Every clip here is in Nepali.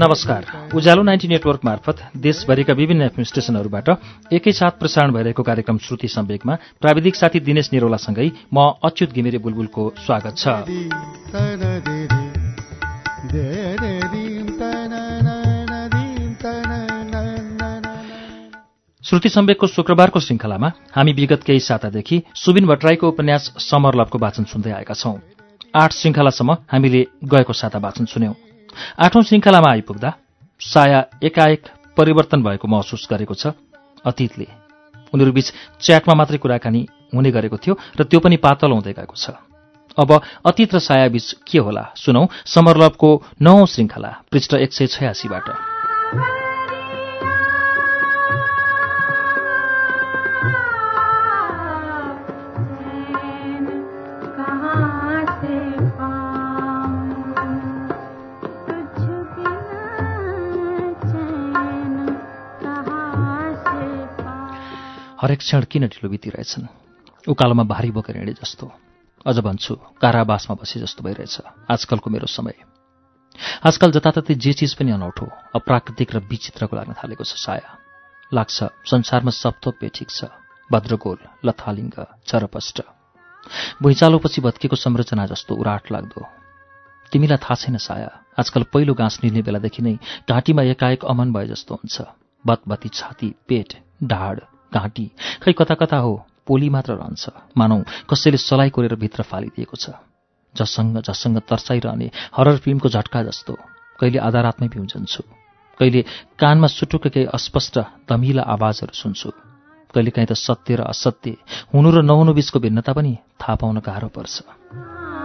नमस्कार। उज्यालो नाइन्टी नेटवर्क मार्फत देशभरिका विभिन्न एफएम स्टेशनहरूबाट एकैसाथ प्रसारण भइरहेको कार्यक्रम श्रुति सम्वेकमा प्राविधिक साथी दिनेश निरौलासँगै म अच्युत घिमिरे बुलबुलको स्वागत छ। श्रुति सम्वेकको शुक्रबारको श्रृङ्खलामा हामी विगत केही सातादेखि सुबिन भट्टराईको उपन्यास समरलभको वाचन सुन्दै आएका छौं। आठ श्रृङ्खलासम्म हामीले गएको साता वाचन सुन्यौं। आठौं श्रृङ्खलामा आइपुग्दा साया एकाएक परिवर्तन भएको महसुस गरेको छ अतीतले। उनीहरूबीच च्याटमा मात्रै कुराकानी हुने गरेको थियो र त्यो पनि पातल हुँदै गएको छ। अब अतीत र सायाबीच के होला? सुनौ समरलभको नौ श्रृङ्खला पृष्ठ एक सय छयासीबाट। हरेक क्षण किन ढिलो बितिरहेछन्? उकालोमा भारी बोकेर हिँडे जस्तो। अझ भन्छु कारावासमा बसे जस्तो भइरहेछ। आजकलको मेरो समय। आजकल जताततै जे चिज पनि अनौठो अप्राकृतिक र विचित्रको लाग्न थालेको छ साया। लाग्छ संसारमा सप्तोपे ठिक छ। भद्रगोल लथालिङ्ग चरपष्ट। भुइँचालोपछि भत्किएको संरचना जस्तो उराट लाग्दो। तिमीलाई थाहा छैन साया। आजकल पहिलो घाँस निल्ने बेलादेखि नै घाँटीमा एकाएक अमन भए जस्तो हुन्छ। बतबती छाती पेट ढाड। घाँटी। खै कता कता हो? पोली मात्र रहन्छ। मानौ कसैले सलाई कोरेर भित्र फालिदिएको छ। जससँग जससँग तर्साइरहने हरर फिल्मको झट्का जस्तो। कहिले आधा रातमै पिउजन्छु कहिले कानमा सुटुक केही अस्पष्ट दमिला आवाजहरू सुन्छु। कहिले काहीँ त सत्य र असत्य हुनु र नहुनु बिचको भिन्नता पनि थाहा पाउन गाह्रो पर्छ।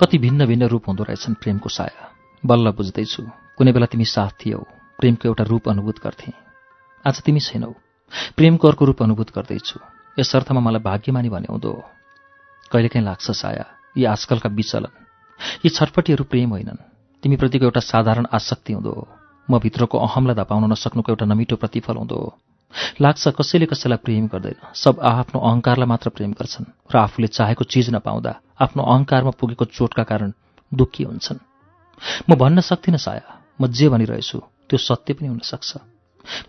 कति भिन्न भिन्न रूप हुँदो रहेछन् प्रेमको साया। बल्ल बुझ्दैछु कुनै बेला तिमी साथ थियौ प्रेमको एउटा रूप अनुभूत गर्थे। आज तिमी छैनौ। प्रेमको अर्को रूप अनुभूत गर्दैछु। यस अर्थमा मलाई भाग्यमानी भने हुँदो। कहिलेकाहीँ लाग्छ साया यी आजकलका विचलन। यी छटपटीहरू प्रेम होइनन्। तिमीप्रतिको एउटा साधारण आसक्ति हुँदो। हो म भित्रको अहमलाई धपाउन नसक्नुको एउटा नमिठो प्रतिफल हुँदो। हो लाग्छ कसैले कसैलाई प्रेम गर्दैन। सब आफ्नो अहङ्कारलाई मात्र प्रेम गर्छन् र आफूले चाहेको चिज नपाउँदा आफ्नो अहङ्कारमा पुगेको चोटका कारण दुःखी हुन्छन्। म भन्न सक्दिनँ साया। म जे भनिरहेछु त्यो सत्य पनि हुन सक्छ।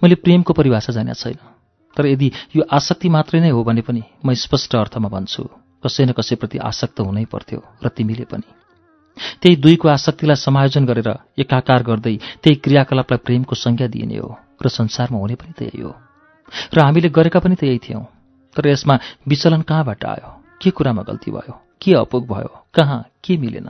मैले प्रेमको परिभाषा जाने छैन। तर यदि यो आसक्ति मात्रै नै हो भने पनि म स्पष्ट अर्थमा भन्छु कसै न कसैप्रति आसक्त हुनै पर्थ्यो र तिमीले पनि। त्यही दुईको आसक्तिलाई समायोजन गरेर एकाकार गर्दै त्यही क्रियाकलापलाई प्रेमको संज्ञा दिइने हो र संसारमा हुने पनि त्यही हो। र हामीले गरेका पनि त यही थियौँ। तर यसमा विचलन कहाँबाट आयो? के कुरामा गल्ती भयो? के अपुग भयो? कहाँ? के मिलेन?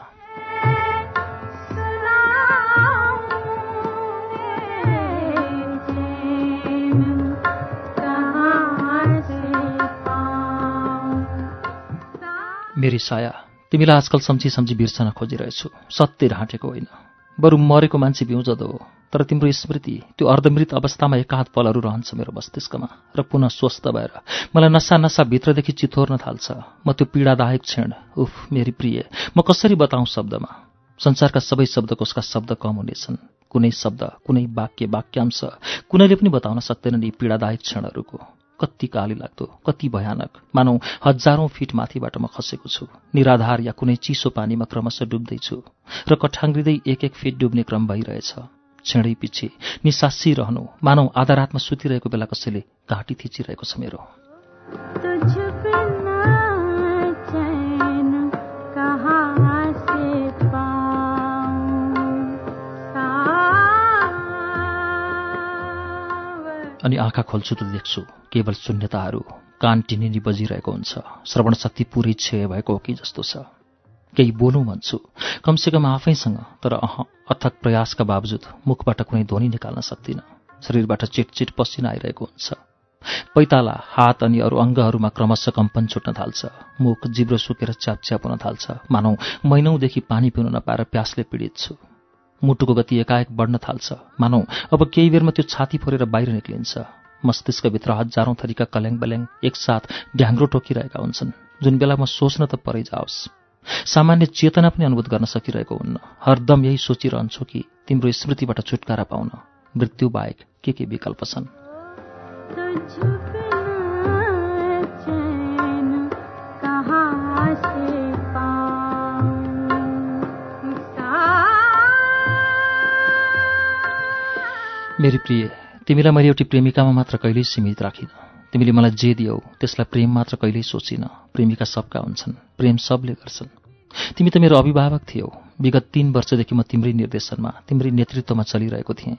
मेरी साया तिमीलाई आजकल सम्झी सम्झी बिर्सन खोजिरहेछु। सत्य ढाँटेको होइन। बरु मरेको मान्छे बिउजदो हो। तर तिम्रो स्मृति त्यो अर्धमृत अवस्थामा एकाध पलहरू रहन्छ मेरो मस्तिष्कमा र पुनः स्वस्थ भएर। मलाई नसा नसा भित्रदेखि चिथोर्न थाल्छ। म त्यो पीडादायक क्षण। उफ मेरी प्रिय म कसरी बताउँ शब्दमा? संसारका सबै शब्दकोशका शब्द कम हुनेछन्। कुनै शब्द कुनै वाक्य वाक्यांश कुनैले पनि बताउन सक्दैनन् यी पीडादायक क्षणहरूको। कति काली लाग्दो कति भयानक। मानौ हजारौं फिट माथिबाट म खसेको छु। निराधार या कुनै चिसो पानीमा क्रमशः डुब्दैछु। र कठाङ्ग्रिँदै एक एक फिट डुब्ने क्रम भइरहेछ। छेडै पछि निसासी रहनु मानौ आधा रातमा सुतिरहेको बेला कसैले घाँटी थिचिरहेको छ मेरो। अनि आँखा खोल्छु त देख्छु केवल शून्यताहरू कान टिनिनी बजिरहेको हुन्छ श्रवण शक्ति पुरै क्षय भएको हो कि जस्तो छ। केही बोलौँ भन्छु। कमसेकम आफैसँग तर अह अथक प्रयासका बावजुद मुखबाट कुनै ध्वनि निकाल्न सक्दिनँ। शरीरबाट चिटचिट पसिना आइरहेको हुन्छ। पैताला हात अनि अरू अङ्गहरूमा क्रमशः कम्पन छुट्न थाल्छ। मुख जिब्रो सुकेर च्यापच्याप हुन थाल्छ। मानौ महिनौदेखि पानी पिउन नपाएर प्यासले पीडित छु। मुटुको गति एकाएक बढ्न थाल्छ। मानौ अब केही बेरमा त्यो छाती फोरेर बाहिर निक्लिन्छ। मस्तिष्कभित्र हजारौं थरीका कल्याङ बल्याङ एकसाथ ढ्याङ्ग्रो टोकिरहेका हुन्छन्। जुन बेला म सोच्न त परै जाओस्। सामान्य चेतना पनि अनुभूत गर्न सकिरहेको हुन्न। हरदम यही सोचिरहन्छु कि तिम्रो स्मृतिबाट छुटकारा पाउन मृत्यु बाहेक के के विकल्प छन्? मेरी प्रिय तिमीलाई मैले एउटी प्रेमिकामा मात्र कहिल्यै सीमित राखिनँ। तिमीले मलाई जे दियौ त्यसलाई प्रेम मात्र कहिल्यै सोचिन। प्रेमिका सबका हुन्छन् प्रेम सबले गर्छन्। तिमी त मेरो अभिभावक थियौ। विगत तीन वर्षदेखि म तिम्रै निर्देशनमा तिम्रै नेतृत्वमा चलिरहेको थिएँ।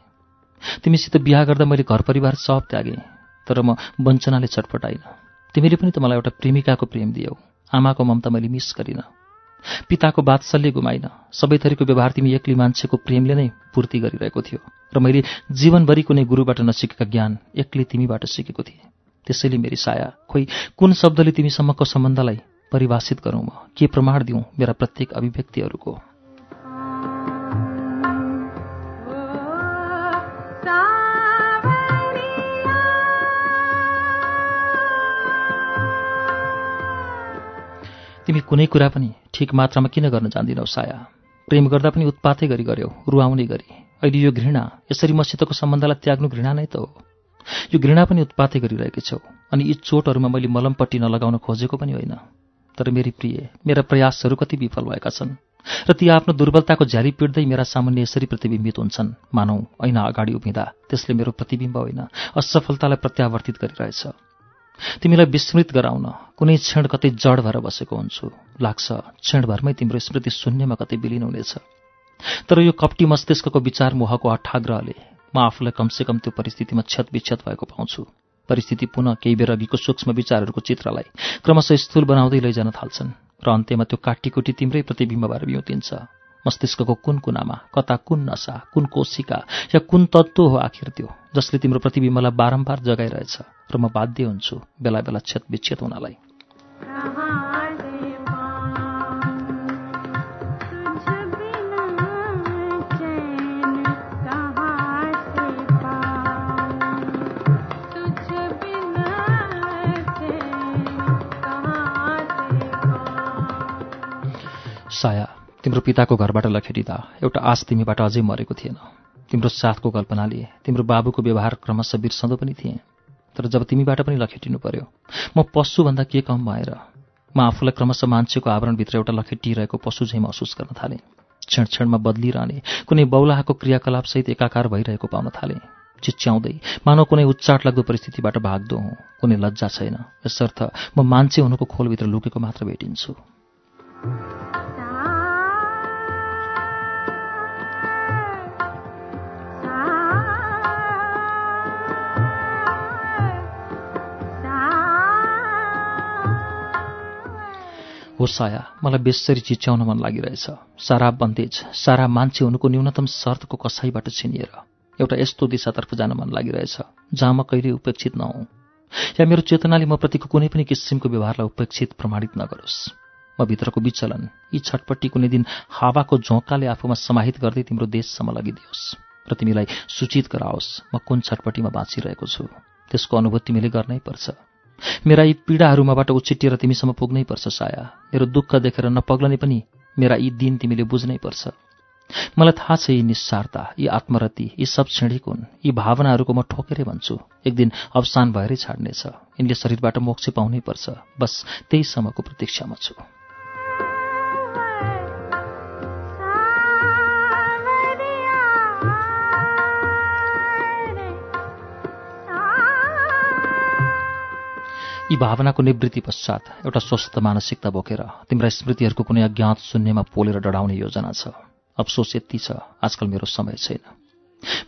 तिमीसित बिहा गर्दा मैले घर परिवार सब त्यागेँ तर म वञ्चनाले छटपटाइन तिमीले पनि त मलाई एउटा प्रेमिकाको प्रेम दियौ। आमाको ममता मैले मिस गरिनँ। पिताको बात्सल्य गुमाइन। सबै थरीको व्यवहार तिमी एक्लै मान्छेको प्रेमले नै पूर्ति गरिरहेको थियो। र मैले जीवनभरि कुनै गुरुबाट नसिकेका ज्ञान एक्लै तिमीबाट सिकेको थिएँ। त्यसैले मेरी साया खोइ कुन शब्दले तिमीसम्मको सम्बन्धलाई परिभाषित गरौँ म? के प्रमाण दिउँ मेरा प्रत्येक अभिव्यक्तिहरूको? तिमी कुनै कुरा पनि ठिक मात्रामा किन गर्न जान्दिनौ साया? प्रेम गर्दा पनि उत्पातै गरी गर्यौ रुवाउने गरी। अहिले यो घृणा यसरी मसितको सम्बन्धलाई त्याग्नु घृणा नै त हो। यो घृणा पनि उत्पातै गरिरहेकी छौ। अनि यी चोटहरूमा मैले मलमपट्टि नलगाउन खोजेको पनि होइन। तर मेरी प्रिय मेरा प्रयासहरू कति विफल भएका छन्। र ती आफ्नो दुर्बलताको झ्याली पिट्दै मेरा सामान्य यसरी प्रतिबिम्बित हुन्छन्। मानौ ऐना अगाडि उभिँदा त्यसले मेरो प्रतिबिम्ब होइन असफलतालाई प्रत्यावर्तित गरिरहेछ। तिमीलाई विस्मृत गराउन कुनै क्षण कतै जड भएर बसेको हुन्छु। लाग्छ क्षणभरमै तिम्रो स्मृति शून्यमा कतै विलिन हुनेछ। तर यो कप्टी मस्तिष्कको विचार मोहको अठाग्रहले म आफूलाई कमसेकम त्यो परिस्थितिमा क्षत भएको पाउँछु। परिस्थिति पुनः केही बेर अघिको सूक्ष्म विचारहरूको चित्रलाई क्रमशः स्थूल बनाउँदै लैजान थाल्छन् र अन्त्यमा त्यो काटीकुटी तिम्रै प्रतिबिम्बबाट बिउतिन्छ। मस्तिष्कको कुन कुनामा कता कुन नसा कुन कोशिका या कुन तत्त्व हो आखिर त्यो जसले तिम्रो प्रतिबिम्बलाई बारम्बार जगाइरहेछ र म बाध्य हुन्छु बेला बेला क्षत विच्छेद हुनलाई। साया तिम्रो पिताको घरबाट लखेटिँदा एउटा आश तिमीबाट अझै मरेको थिएन। तिम्रो साथको कल्पनाले तिम्रो बाबुको व्यवहार क्रमशः बिर्सँदो पनि थिएँ। तर जब तिमीबाट पनि लखेटिनु पर्यो म पशुभन्दा के कम भएर म आफूलाई क्रमशः मान्छेको आवरणभित्र एउटा लखेटिरहेको पशु झैँ महसुस गर्न थालेँ। क्षण क्षणमा बदलिरहने कुनै बौलाहाको क्रियाकलापसहित एकाकार भइरहेको पाउन थालेँ। चिच्याउँदै मानव कुनै उच्चाट लाग्दो परिस्थितिबाट भाग्दो हुँ कुनै लज्जा छैन। यसर्थ म मान्छे हुनुको खोलभित्र लुकेको मात्र भेटिन्छु। हो साया मलाई बेसरी चिच्याउन मन लागिरहेछ। सारा बन्देज सारा मान्छे हुनुको न्यूनतम शर्तको कसाईबाट छिनिएर एउटा यस्तो दिशातर्फ जान मन लागिरहेछ जहाँ म कहिले उपेक्षित नहौँ। या मेरो चेतनाले म प्रतिको कुनै पनि किसिमको व्यवहारलाई उपेक्षित प्रमाणित नगरोस्। म भित्रको विचलन यी छटपट्टि कुनै दिन हावाको झोकाले आफूमा समाहित गर्दै तिम्रो देशसम्म लगिदियोस् र तिमीलाई सूचित गराओस् म कुन छटपट्टिमा बाँचिरहेको छु। त्यसको अनुभूति तिमीले गर्नै पर्छ। मेरा यी पीडाहरूमाबाट उछिटिएर तिमीसम्म पुग्नै पर्छ साया। मेरो दुःख देखेर नपग्लने पनि मेरा यी दिन तिमीले बुझ्नै पर्छ। मलाई थाहा छ यी निस्सारता यी आत्मरति यी सब क्षणिक हुन्। यी भावनाहरूको म ठोकेरै भन्छु। एक दिन अवसान भएरै छाड्नेछ। यिनले शरीरबाट मोक्ष पाउनै पर्छ। बस त्यही समयको प्रतीक्षामा छु। यी भावनाको निवृत्ति पश्चात एउटा स्वस्थ मानसिकता बोकेर तिम्रा स्मृतिहरूको कुनै अज्ञात शून्यमा पोलेर डढाउने योजना छ। अफसोस यति छ आजकल मेरो समय छैन।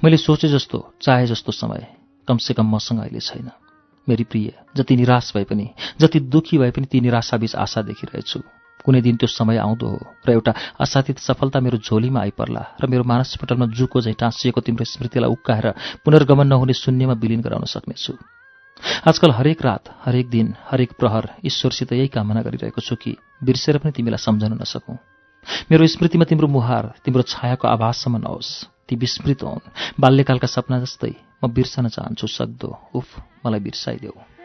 मैले सोचे जस्तो चाहे जस्तो समय कमसेकम मसँग अहिले छैन। मेरी प्रिय जति निराश भए पनि जति दुःखी भए पनि ती निराशाबीच आशा देखिरहेछु। कुनै दिन त्यो समय आउँदो हो र एउटा असाथित सफलता मेरो झोलीमा आइपर्ला र मेरो मानसपटलमा जुको झैँ टाँसिएको तिम्रो स्मृतिलाई उक्काएर पुनर्गमन नहुने शून्यमा विलिन गराउन सक्नेछु। आजकल हरेक रात हरेक दिन हरेक प्रहर ईश्वरसित यही कामना गरिरहेको छु कि बिर्सेर पनि तिमीलाई सम्झन नसकौँ। मेरो स्मृतिमा तिम्रो मुहार तिम्रो छायाको आभाससम्म नहोस्। ती विस्मृत हुन्। बाल्यकालका सपना जस्तै म बिर्सन चाहन्छु सक्दो। उफ मलाई बिर्साइदेऊ।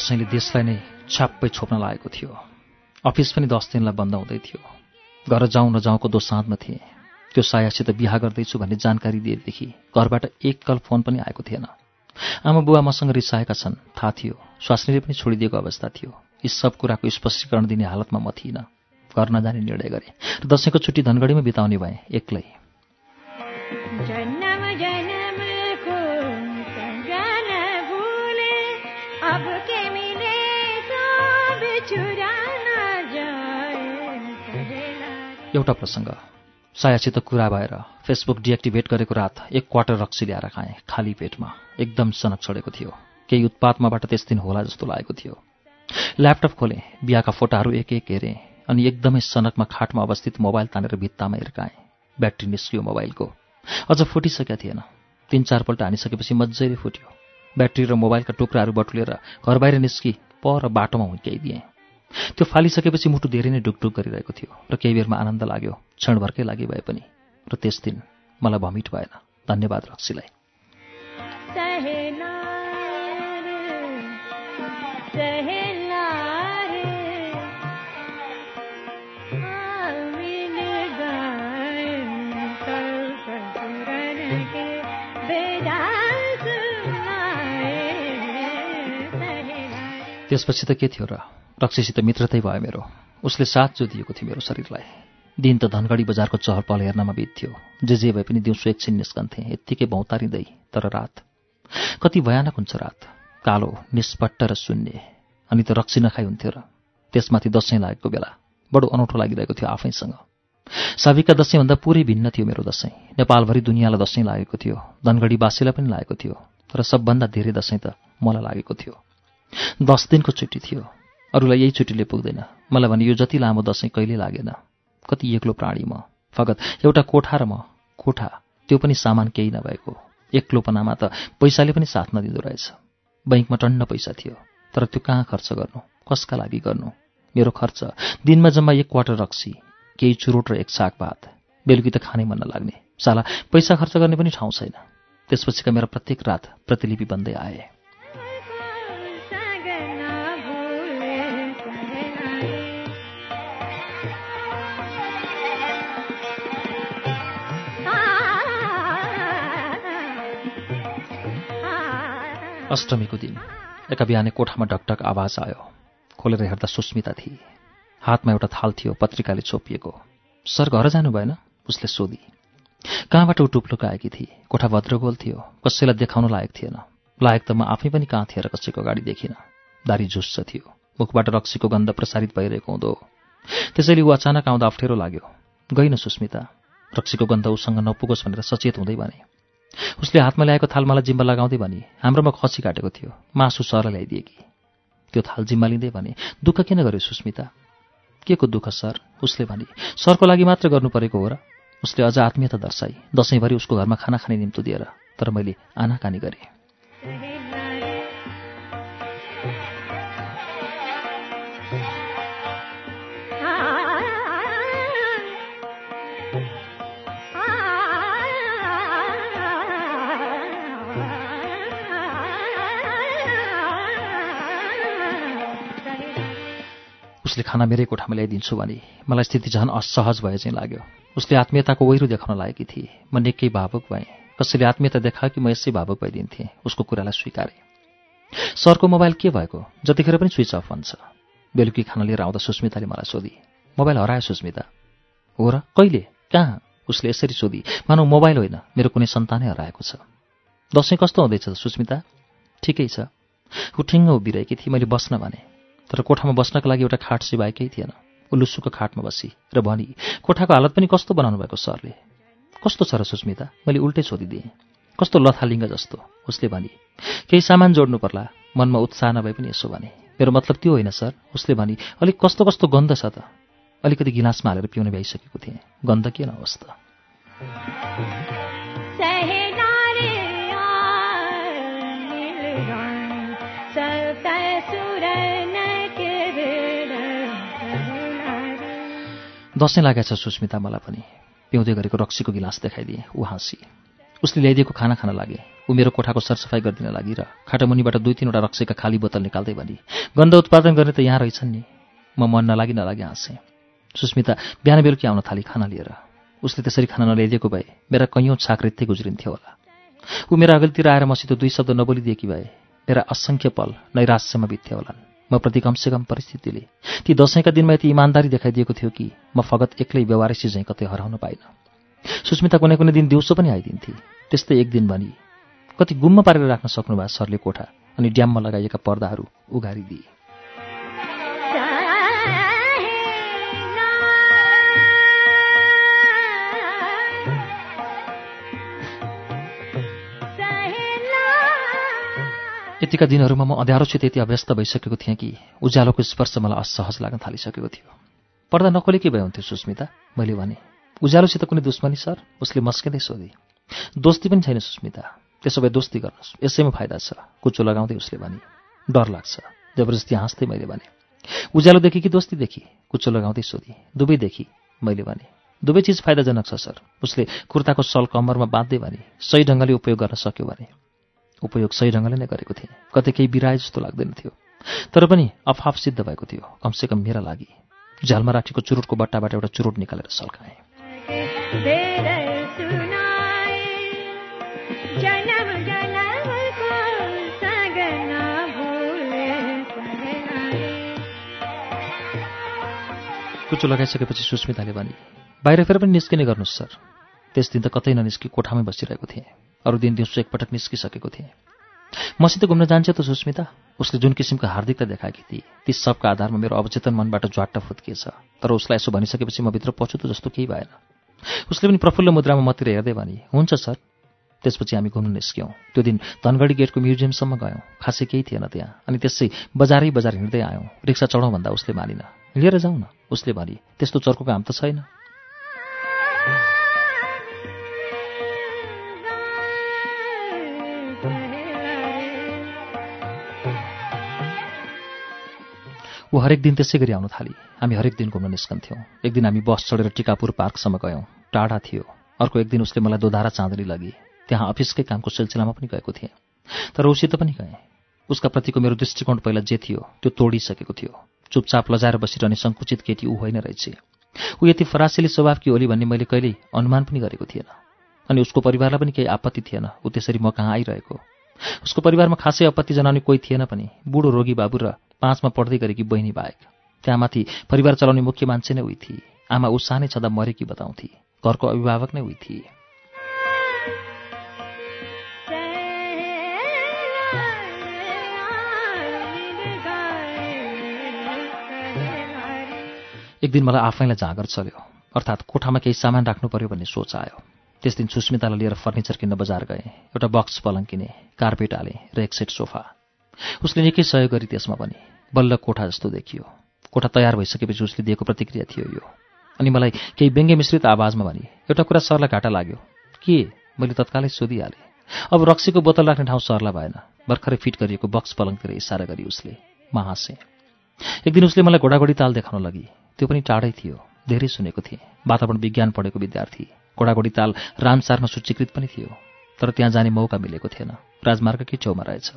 दसैँले देशलाई नै छ्याप्पै छोप्न लागेको थियो। अफिस पनि दस दिनलाई बन्द हुँदै थियो। घर जाउँ नजाउँको दोसाँधमा थिएँ। त्यो सायासित बिहा गर्दैछु भन्ने जानकारी दिएदेखि घरबाट एक कल फोन पनि आएको थिएन। आमा बुवा मसँग रिसाएका छन्। थाहा थियो। स्वास्नीले पनि छोडिदिएको अवस्था थियो। यी सब कुराको स्पष्टीकरण दिने हालतमा म थिइनँ। घर नजाने निर्णय गरेँ। र दसैँको छुट्टी धनगढीमा बिताउने भएँ। एक्लै। एउटा प्रसङ्ग। सायासित कुरा भएर फेसबुक डिएक्टिभेट गरेको रात एक क्वार्टर रक्सी ल्याएर खाएँ खाली पेटमा। एकदम सनक चढेको थियो। केही उत्पातमाबाट त्यस दिन होला जस्तो लागेको थियो। ल्यापटप खोलेँ बिहाका फोटाहरू एक एक हेरेँ अनि एकदमै सनकमा खाटमा अवस्थित मोबाइल तानेर भित्तामा हिर्काएँ। ब्याट्री निस्कियो मोबाइलको। अझ फुटिसकेका थिएन। तिन चारपल्ट हानिसकेपछि मजाले फुट्यो। ब्याट्री र मोबाइलका टुक्राहरू बटुलेर घर बाहिर निस्की पर बाटोमा हुर्क्याइदिएँ। त्यो फालिसकेपछि मुटु धेरै नै डुकडुक गरिरहेको थियो र केही बेरमा आनन्द लाग्यो क्षणभरकै लागि भए पनि। र त्यस दिन मलाई भमिट भएन। धन्यवाद रक्सीलाई। त्यसपछि त के थियो र? रक्सीसित मित्रतै भयो मेरो। उसले साथ जो दिएको थियो मेरो शरीरलाई। दिन त धनगढी बजारको चहल पहल हेर्नमा बित्थ्यो। जे जे भए पनि दिउँसो एकछिन निस्कन्थे। यत्तिकै भौतारिँदै तर रात। कति भयानक हुन्छ रात। कालो निष्पट्ट र शून्य। अनि त रक्सी नखाइ हुन्थ्यो र त्यसमाथि दसैँ लागेको बेला बडो अनौठो लागिरहेको थियो आफैसँग। साविका दसैँभन्दा पुरै भिन्न थियो मेरो दसैँ। नेपालभरि दुनियाँलाई दसैँ लागेको थियो। धनगढीवासीलाई पनि लागेको थियो। तर सबभन्दा धेरै दसैँ त मलाई लागेको थियो। दस दिनको छुट्टी थियो। अरूलाई यही छुट्टीले पुग्दैन। मलाई भने यो जति लामो दसैँ कहिले लागेन। कति एक्लो प्राणी म। फगत एउटा कोठा र म। कोठा त्यो पनि सामान केही नभएको। एक्लोपनामा त पैसाले पनि साथ नदिँदो रहेछ। बैङ्कमा टन्न पैसा थियो। तर त्यो कहाँ खर्च गर्नु? कसका लागि गर्नु? मेरो खर्च। दिनमा जम्मा एक क्वार्टर रक्सी केही चुरोट र एक साग भात बेलुकी त खानै मन नलाग्ने। साला पैसा खर्च गर्ने पनि ठाउँ छैन। त्यसपछिका मेरा प्रत्येक रात प्रतिलिपि बन्दै आए। अष्टमीको दिन। एका बिहानै कोठामा ढकढक आवाज आयो। खोलेर हेर्दा सुस्मिता थिए। हातमा एउटा थाल थियो पत्रिकाले छोपिएको। सर घर जानु भएन? उसले सोधी। कहाँबाट ऊ टुप्लोको आएकी थिए? कोठा भद्रगोल थियो? कसैलाई देखाउन लायक थिएन। लायक त म आफै पनि कहाँ थिएर कसैको गाडी देखिनँ। दारी झुस्स थियो। मुखबाट रक्सीको गन्ध प्रसारित भइरहेको हुँदो। त्यसैले ऊ अचानक आउँदा अप्ठ्यारो लाग्यो। गइन सुस्मिता। रक्सीको गन्ध उसँग नपुगोस् भनेर सचेत हुँदै भने। उसले हातमा ल्याएको थाल मलाई जिम्मा लगाउँदै भने हाम्रोमा खसी काटेको थियो। मासु सर ल्याइदिए कि? त्यो थाल जिम्मा लिँदै भने दुःख किन गर्यो सुस्मिता? के को दुःख सर? उसले भने सरको लागि मात्र गर्नु परेको हो र। उसले अझ आत्मीयता दर्शाई दसैँभरि उसको घरमा खाना खाने निम्तो दिएर तर मैले आनाकानी गरेँ। उसले खाना मेरै कोठामा ल्याइदिन्छु भने मलाई स्थिति झन् असहज भए चाहिँ लाग्यो। उसले आत्मीयताको वहिरो देखाउन लागेकी थिए। म निकै भावुक भएँ। कसैले आत्मीयता देखायो कि म यसै भावुक भइदिन्थेँ? उसको कुरालाई स्वीकारेँ। सरको मोबाइल के भएको? जतिखेर पनि स्विच अफ हुन्छ। बेलुकी खाना लिएर आउँदा सुस्मिताले मलाई सोधी मोबाइल हरायो सुस्मिता। हो र कहिले? कहाँ? उसले यसरी सोधी मानौ मोबाइल होइन। मेरो कुनै सन्तानै हराएको छ। दसैँ कस्तो हुँदैछ सुस्मिता? ठिकै छ। ऊ ठिङ्ग उभिरहेकी थिए। मैले बस्न भने। तर कोठामा बस्नका लागि एउटा खाट सिवाएकै थिएन। ऊ लुसुको खाटमा बसी र भनी कोठाको हालत पनि कस्तो बनाउनु भएको सरले? कस्तो छ र सुस्मिता? मैले उल्टै सोधिदिएँ। कस्तो लथालिङ्ग जस्तो? उसले भनी केही सामान जोड्नु पर्ला। मनमा उत्साह नभए पनि यसो भने। मेरो मतलब त्यो होइन सर उसले भनी अलिक कस्तो कस्तो गन्ध छ त। अलिकति गिलासमा हालेर पिउने भइसकेको थिएँ। गन्ध के नहोस् त। दसैँ लागेछ सुस्मिता मलाई पनि। पिउँदै गरेको रक्सीको गिलास देखाइदिएँ ऊ हाँसी। उसले ल्याइदिएको खाना खान लागे। ऊ मेरो कोठाको सरसफाइ गरिदिन लागि र खाटामुनिबाट दुई तिनवटा रक्सीका खाली बोतल निकाल्दै भने गन्ध उत्पादन गर्ने त यहाँ रहेछन् नि। म मन नलागि नलागि हाँसेँ। सुस्मिता बिहान बेलुकी आउन थाली खाना लिएर। उसले त्यसरी खाना नल्याइदिएको भए मेरा कैयौँ छाक रित्तै गुज्रिन्थ्यो होला। ऊ मेरा अगलतिर आएर मसित दुई शब्द नबोलिदिएकी भए मेरा असङ्ख्य पल नैराश्यमा बित्थ्यो होलान्। म प्रति कमसेकम परिस्थितिले। ती दसैँका दिनमा यति इमान्दारी देखाइदिएको थियो कि म फगत एक्लै व्यवहारिसी झैँ कतै हराउन पाइनँ। सुस्मिता कुनै कुनै दिन दिउँसो पनि आइदिन्थे। त्यस्तै एक दिन भनी कति गुम्म पारेर राख्न सक्नुभयो सरले कोठा अनि ड्याममा लगाइएका पर्दाहरू उघारिदिए। यतिका दिनहरूमा म अँध्यारोसित यति अभ्यस्त भइसकेको थिएँ कि उज्यालोको स्पर्श मलाई असहज लाग्न थालिसकेको थियो। पर्दा नखोले के भए हुन्थ्यो सुस्मिता। मैले भने उज्यालोसित कुनै दुश्मनी सर? उसले मस्किँदै सोधे। दोस्ती पनि छैन सुस्मिता। त्यसो भए दोस्ती गर्नुहोस्। यसैमा फाइदा छ। कुचो लगाउँदै उसले भने डर लाग्छ। जबरजस्ती हाँस्दै मैले भने उज्यालोदेखि कि दोस्तीदेखि कुचो लगाउँदै सोधी दुवैदेखि मैले भने दुवै चिज फाइदाजनक छ सर। उसले कुर्ताको सल कम्मरमा बाँध्दै भने सही ढङ्गले उपयोग गर्न सक्यो भने। उपयोग सही ढङ्गले नै गरेको थिएँ कतै केही बिराए जस्तो लाग्दैन थियो। तर पनि अफाफ सिद्ध भएको थियो। कमसेकम मेरा लागि। झ्यालमा राखेको चुरुटको बट्टाबाट एउटा चुरुट निकालेर सल्काएँ। कुचो लगाइसकेपछि सुस्मिताले भने बाहिर फेर पनि निस्किने गर्नुहोस् सर। त्यस दिन त कतै ननिस्कि कोठामै बसिरहेको थिएँ। अरू दिन दिउँसो एकपटक निस्किसकेको थिएँ। मसित घुम्न जान्छ त सुस्मिता। उसले जुन किसिमको हार्दिकता देखाएकी थिए ती सबका आधारमा मेरो अवचेतन मनबाट ज्वाट्ट फुत्किएछ। तर उसलाई यसो भनिसकेपछि म भित्र पछुतो जस्तो केही भएन। उसले पनि प्रफुल्ल मुद्रामा मतिर हेर्दै भने हुन्छ सर। त्यसपछि हामी घुम्न निस्क्यौँ। त्यो दिन धनगढी गेटको म्युजियमसम्म गयौँ। खासै केही थिएन त्यहाँ। अनि त्यसै बजारै बजार हिँड्दै आयौँ। रिक्सा चढौँ भन्दा उसले मानिन। लिएर जाउँ न उसले भने त्यस्तो चर्को काम त छैन। ऊ हरेक दिन त्यसै गरी आउन थाली। हामी हरेक दिन घुम्न निस्कन्थ्यौँ। एक दिन हामी बस चढेर टिकापुर पार्कसम्म गयौँ। टाढा थियो। अर्को एक दिन उसले मलाई दोधारा चाँदनी लगी। त्यहाँ अफिसकै कामको सिलसिलामा पनि गएको थिएँ। तर उसित पनि गएँ। उसका प्रतिको मेरो दृष्टिकोण पहिला जे थियो त्यो तोडिसकेको थियो। चुपचाप लजाएर बसिरहने सङ्कुचित केटी ऊ होइन रहेछ। ऊ यति फरासिली स्वभावकी होली भन्ने मैले कहिल्यै अनुमान पनि गरेको थिएन। अनि उसको परिवारलाई पनि केही आपत्ति थिएन। ऊ त्यसरी म कहाँ आइरहेको? उसको परिवारमा खासै आपत्ति जनाउने कोही थिएन पनि। बुढो रोगी बाबु र पाँचमा पढ्दै गरेकी बहिनी बाहेक। त्यहाँमाथि परिवार चलाउने मुख्य मान्छे नै उही थिए। आमा ऊ सानै छँदा मरेकी बताउँथे। घरको अभिभावक नै उही थिए। एक दिन मलाई आफैलाई जाँगर चल्यो। अर्थात् कोठामा केही सामान राख्नु पर्यो भन्ने सोच आयो। त्यस दिन सुस्मितालाई लिएर फर्निचर किन्न बजार गएँ एउटा बक्स पलङ किने कार्पेट हालेँ र एक सेट सोफा। उसले निकै सहयोग गरी त्यसमा पनि बल्ल कोठा जस्तो देखियो। कोठा तयार भइसकेपछि उसले दिएको प्रतिक्रिया थियो यो। अनि मलाई केही व्यङ्ग्य मिश्रित आवाजमा भने एउटा कुरा सरलाई घाटा लाग्यो। के? मैले तत्कालै सोधिहालेँ। अब रक्सीको बोतल राख्ने ठाउँ सरलाई भएन। भर्खरै फिट गरिएको बक्स पलङतिर इसारा गरी उसले म हाँसेँ एक दिन उसले मलाई घोडाघोडी ताल देखाउन लगी। त्यो पनि टाढै थियो। धेरै सुनेको थिएँ। वातावरण विज्ञान पढेको विद्यार्थी। घोडाघोडी ताल रामसारमा सूचीकृत पनि थियो तर त्यहाँ जाने मौका मिलेको थिएन। राजमार्गकै छेउमा रहेछ।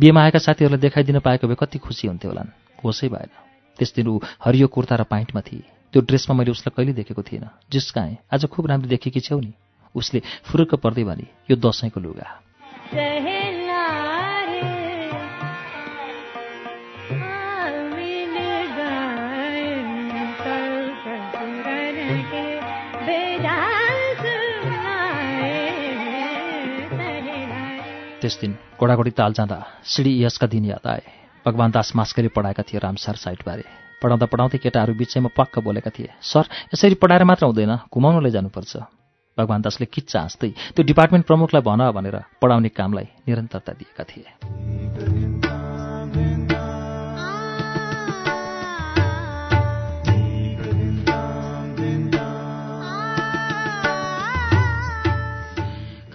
बिहेमा आएका साथीहरूलाई देखाइदिन पाएको भए कति खुसी हुन्थ्यो होलान्। होसै भएन। त्यस दिन ऊ हरियो कुर्ता र पाइन्टमा थिए। त्यो ड्रेसमा मैले उसलाई कहिले देखेको थिइनँ जिस्काएँ आज खुब राम्रो देखेकी छेउ नि। उसले फुरुक्क पर्दै भने यो दसैँको लुगा। त्यस दिन घोडाघोडी ताल जाँदा सिडी यसका दिन याद आए। भगवान् दास मास्कले पढाएका थिए रामसार साइटबारे पढाउँदा पढाउँदै केटाहरू बिचैमा पक्क बोलेका थिए सर यसरी पढाएर मात्र हुँदैन घुमाउन लैजानुपर्छ भगवान् दासले किच्चा हाँस्दै त्यो डिपार्टमेन्ट प्रमुखलाई भन भनेर पढाउने कामलाई निरन्तरता दिएका थिए।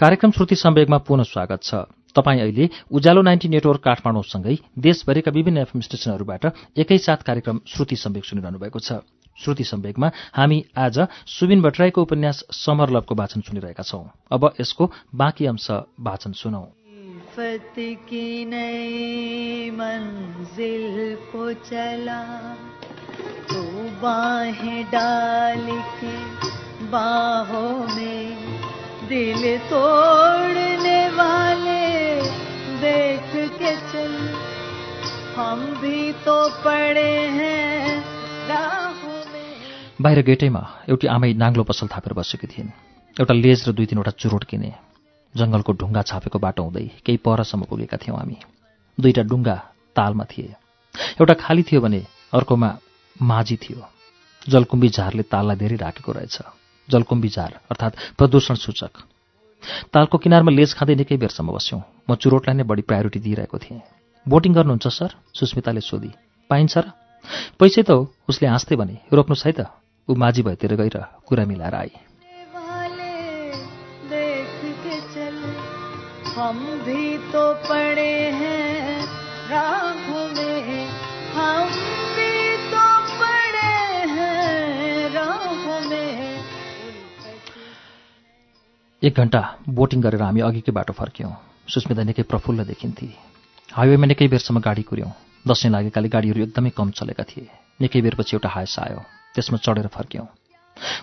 कार्यक्रम श्रुति सम्वेगमा पुनः स्वागत छ। तपाईँ अहिले उज्यालो नाइन्टी नेटवर्क काठमाडौँसँगै देशभरिका विभिन्न एफएम स्टेशनहरूबाट एकैसाथ कार्यक्रम श्रुति सम्वेग सुनिरहनु भएको छ। श्रुति सम्वेगमा हामी आज सुबिन भट्टराईको उपन्यास समरलभको वाचन सुनिरहेका छौं। अब यसको बाँकी अंश वाचन सुनौ। बाहों में दिल तोड़ने वाले देख के चल। हम भी तो पड़े हैं बाहिर गेटैमा एउटी आमै नाङ्लो पसल थापेर बसेकी थिइन्। एउटा लेज र दुई तिनवटा चुरोट किने। जङ्गलको ढुङ्गा छापेको बाटो हुँदै केही परसम्म पुगेका थियौँ हामी। दुईटा डुङ्गा तालमा थिए। एउटा खाली थियो भने अर्कोमा माझी थियो। जलकुम्बी झारले ताललाई धेरै राखेको रहेछ। जलकुम्बी झार अर्थात् प्रदूषण सूचक। तालको किनारमा लेज खाँदै निकै बेरसम्म बस्यौँ। म चुरोटलाई नै बढी प्रायोरिटी दिइरहेको थिएँ। बोटिङ गर्नुहुन्छ सर? सुस्मिताले सोधी। पाइन्छ र? पैसै त उसले हाँस्दै भने। रोक्नुहोस् है त? ऊ माझी भएतिर गएर कुरा मिलाएर आई हम भी तो पड़े एक घन्टा बोटिङ गरेर हामी अघिकै बाटो फर्क्यौँ। सुस्मिता निकै प्रफुल्ल देखिन्थे। हाइवेमा निकै बेरसम्म गाडी कुर्यौँ। दसैँ लागेकाले गाडीहरू एकदमै कम चलेका थिए। निकै बेरपछि एउटा हायस आयो। त्यसमा चढेर फर्क्यौँ।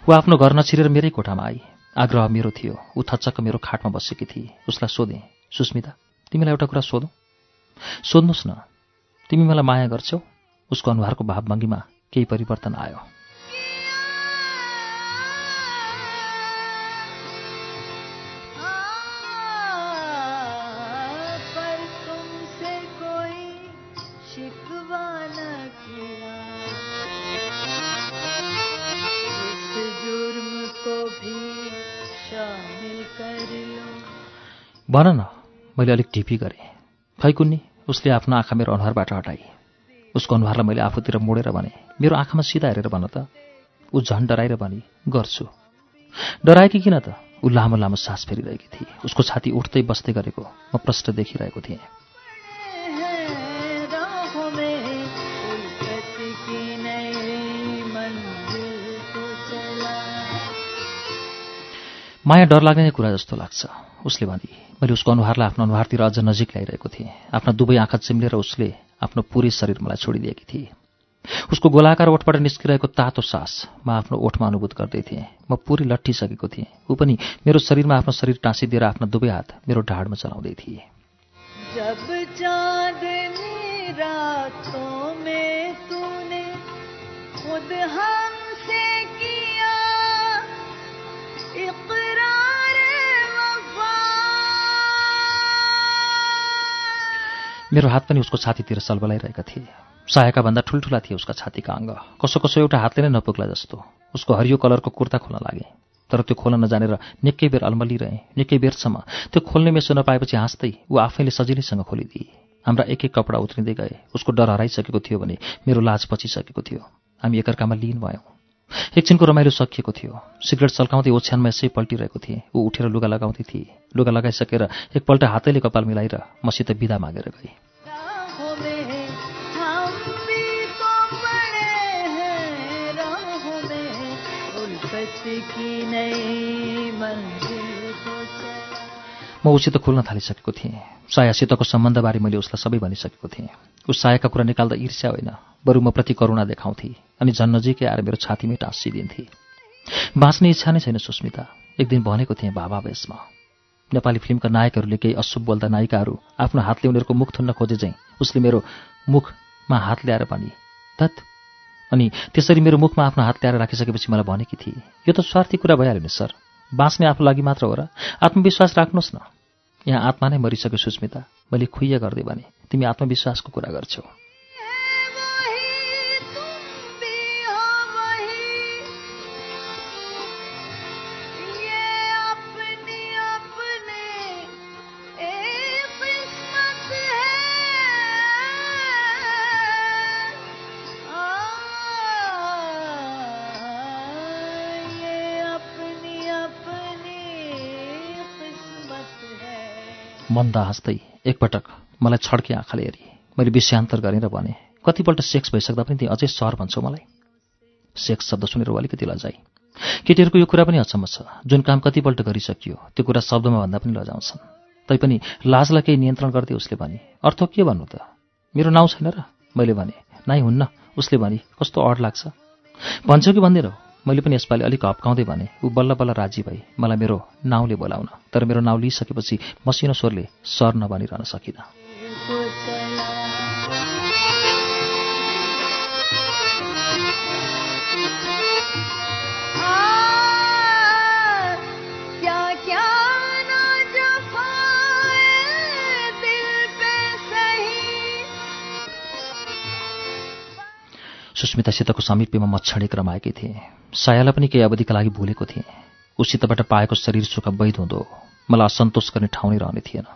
ऊ आफ्नो घर नछिरेर मेरै कोठामा आई। आग्रह मेरो थियो। ऊ थच्चक्क मेरो खाटमा बसेकी थिए। उसलाई सोधेँ सुस्मिता तिमीलाई एउटा कुरा सोधौँ? सोध्नुहोस् न। तिमी मलाई माया गर्छौ? उसको अनुहारको भावभङ्गीमा केही परिवर्तन आयो। भन न मैले अलिक ढिपी गरेँ। खै कुन्नी उसले आफ्नो आँखा मेरो अनुहारबाट हटाए। उसको अनुहारलाई मैले आफूतिर मोडेर भने मेरो आँखामा सिधा हेरेर भन त। ऊ झन् डराएर भने गर्छु। डराएकी किन त? ऊ लामो लामो सास फेरिरहेकी थिए। उसको छाती उठ्दै बस्दै गरेको म प्रष्ट देखिरहेको थिएँ। माया डर लाग्ने कुरा जस्तो लाग्छ। उसले भने मैले उसको अनुहारलाई आफ्नो अनुहारतिर अझ नजिक ल्याइरहेको थिएँ। आफ्ना दुवै आँखा चिम्लेर उसले आफ्नो पुरै शरीर मलाई छोडिदिएकी थिए। उसको गोलाकार ओठबाट निस्किरहेको तातो सास म आफ्नो ओठमा अनुभूत गर्दै थिएँ। म पुरै लट्ठिसकेको थिएँ। ऊ पनि मेरो शरीरमा आफ्नो शरीर टाँसिदिएर आफ्ना दुवै हात मेरो ढाडमा चलाउँदै थिए। मेरो हात पनि उसको छातीतिर सलबलाइरहेका थिए। सायका भन्दा ठुल्ठुला थिए उसका छातीका अङ्ग। कसो कसो एउटा हातले नै नपुग्ला जस्तो। उसको हरियो कलरको कुर्ता खोल्न लागे। तर त्यो खोल्न नजानेर निकै बेर अल्मलिरहे निकै बेरसम्म। त्यो खोल्ने मेसो नपाएपछि हाँस्दै ऊ आफैले सजिलैसँग खोलिदिए। हाम्रा एक एक कपडा उत्रिँदै गए। उसको डर हराइसकेको थियो भने मेरो लाज पचिसकेको थियो। हामी एकअर्कामा लिन भयौँ। एकछिनको रमाइलो सकिएको थियो। सिगरेट सल्काउँदै ओछ्यानमा यसै पल्टिरहेको थिएँ। ऊ उठेर लुगा लगाउँदै थिए। लुगा लगाइसकेर एकपल्ट हातैले कपाल मिलाएर मसित बिदा मागेर गए। म उसित खोल्न थालिसकेको थिएँ। सायासितको सम्बन्धबारे मैले उसलाई सबै भनिसकेको थिएँ। उस सायाका कुरा निकाल्दा ईर्ष्या होइन। बरु म प्रति करुणा देखाउँथे अनि झन् नजिकै आएर मेरो छातीमै टाँसिदिन्थे। बाँच्ने इच्छा नै छैन सुस्मिता। एक दिन भनेको थिएँ भावावेशमा नेपाली फिल्मका नायकहरूले केही अशुभ बोल्दा नायिकाहरू आफ्नो हातले उनीहरूको मुख थुन्न खोजे चाहिँ उसले मेरो मुखमा हात ल्याएर भने तत् अनि त्यसरी मेरो मुखमा आफ्नो हात ल्याएर राखिसकेपछि मलाई भनेकी थिए यो त स्वार्थी कुरा भइहाल्यो नि सर। बाँच्ने आफू लागि मात्र हो र आत्मविश्वास राख्नुहोस् न। यहाँ आत्मा नै मरिसक्यो सुस्मिता। मैले खुइया गर्दै भने तिमी आत्मविश्वासको कुरा गर्छौ। मन्दा हाँस्दै एकपटक मलाई छड्के आँखाले हेरी। मैले विषयान्तर गरेँ र भने कतिपल्ट सेक्स भइसक्दा पनि तिमी अझै सर भन्छौ मलाई? सेक्स शब्द सुनेर अलिकति लजाइ केटीहरूको यो कुरा पनि अचम्म छ। जुन काम कतिपल्ट गरिसकियो त्यो कुरा शब्दमा भन्दा पनि लजाउँछन्। तैपनि लाजलाई केही नियन्त्रण गर्दै उसले भने अर्थ के भन्नु त? मेरो नाउँ छैन र? मैले भने नाइ हुन्न। उसले भने कस्तो अड लाग्छ? भन्छौ कि भन्दैन मैले पनि यसपालि अलिक हप्काउँदै भने ऊ बल्ल बल्ल राजी भई मलाई मेरो नाउँले बोलाउन। तर मेरो नाउँ लिइसकेपछि मसिनो स्वरले सर नभनिरहन सकिनँ। सुस्मितासितको समीप्यमा मच्छडे क्रमाएकी थिएँ। सायालाई पनि केही अवधिका लागि भुलेको थिएँ। उसितबाट पाएको शरीर सुख वैध हुँदो मलाई असन्तोष गर्ने ठाउँ नै रहने थिएन।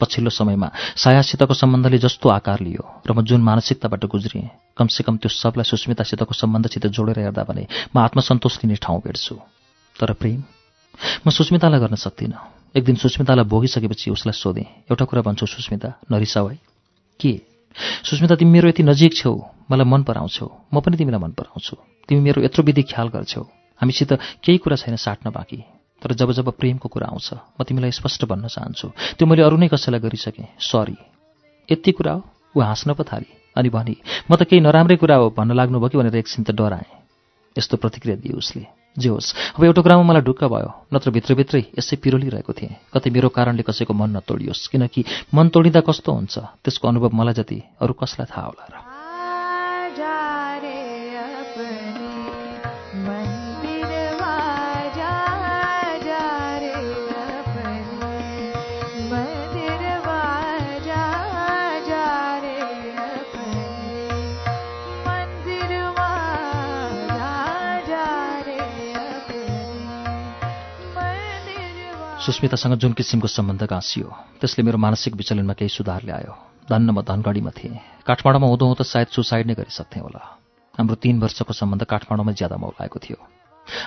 पछिल्लो समयमा सायासितको सम्बन्धले जस्तो आकार लियो र म जुन मानसिकताबाट गुज्रिएँ कमसेकम त्यो सबलाई सुस्मितासितको सम्बन्धसित जोडेर हेर्दा भने म आत्मसन्तोष लिने ठाउँ भेट्छु। तर प्रेम? म सुस्मितालाई गर्न सक्दिनँ। एक दिन सुस्मितालाई भोगिसकेपछि उसलाई सोधेँ एउटा कुरा भन्छौ सुस्मिता नरिसाउ है? के? सुस्मिता तिमी मेरो यति नजिक छेउ मलाई मन पराउँछौ। म पनि तिमीलाई मन पराउँछु। तिमी मेरो यत्रो विधि ख्याल गर्छौ। हामीसित केही कुरा छैन साट्न बाँकी। तर जब जब प्रेमको कुरा आउँछ म तिमीलाई स्पष्ट भन्न चाहन्छु। त्यो मैले अरू नै कसैलाई गरिसकेँ। सरी यति कुरा हो। ऊ हाँस्न पो थाली अनि भनी म त केही नराम्रै कुरा हो भन्न लाग्नुभयो कि? भनेर एकछिन त डराएँ। यस्तो प्रतिक्रिया दिए उसले। जे होस् अब एउटा कुरामा मलाई ढुक्क भयो। नत्र भित्रभित्रै यसै पिरोलिरहेको थिएँ। कतै मेरो कारणले कसैको मन नतोडियोस्। किनकि मन तोडिँदा कस्तो हुन्छ? त्यसको अनुभव मलाई जति अरू कसलाई थाहा होला र। सुस्मितासँग जुन किसिमको सम्बन्ध गाँसियो त्यसले मेरो मानसिक विचलनमा केही सुधार ल्यायो। धन्न म धनगढीमा थिएँ। काठमाडौँमा हुँदो हुँदो सायद सुसाइड नै गरिसक्थेँ होला। हाम्रो तीन वर्षको सम्बन्ध काठमाडौँमै ज्यादा मौलाएको थियो।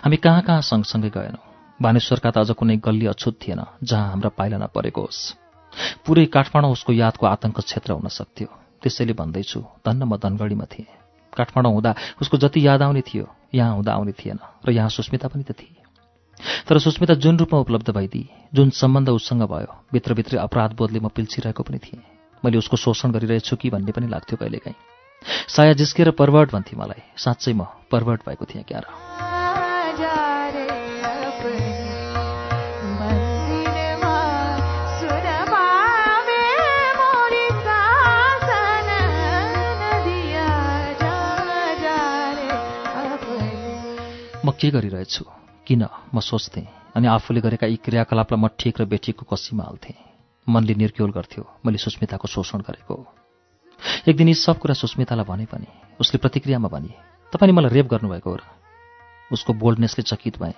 हामी कहाँ कहाँ सँगसँगै गएनौँ। बानेश्वरका त अझ कुनै गल्ली अछुत थिएन जहाँ हाम्रा पाइला नपरेको होस् पुरै काठमाडौँ उसको यादको आतङ्क क्षेत्र हुन सक्थ्यो। त्यसैले भन्दैछु धन्न म धनगढीमा थिएँ। काठमाडौँ हुँदा उसको जति याद आउने थियो यहाँ हुँदा आउने थिएन। र यहाँ सुस्मिता पनि त थिए। तर सुस्मिता जुन रूपमा उपलब्ध भइदिए जुन सम्बन्ध उसँग भयो भित्रभित्रै अपराध बोधले म पिल्छिरहेको पनि थिएँ। मैले उसको शोषण गरिरहेछु कि भन्ने पनि लाग्थ्यो कहिलेकाहीँ। साया जिस्केर पर्वर्ट भन्थे मलाई साँच्चै म पर्वर्ट भएको थिएँ क्यार। म के गरिरहेछु? किन म सोच्थेँ अनि आफूले गरेका यी क्रियाकलापलाई म ठिक र बेठिकको कसीमा हाल्थेँ। मनले निर्क्योल गर्थ्यो। मैले सुस्मिताको शोषण गरेको। एक दिन यी सब कुरा सुस्मितालाई भने पनि उसले प्रतिक्रियामा भने तपाईँले मलाई रेप गर्नुभएको हो र? उसको बोल्डनेसले चकित भएँ।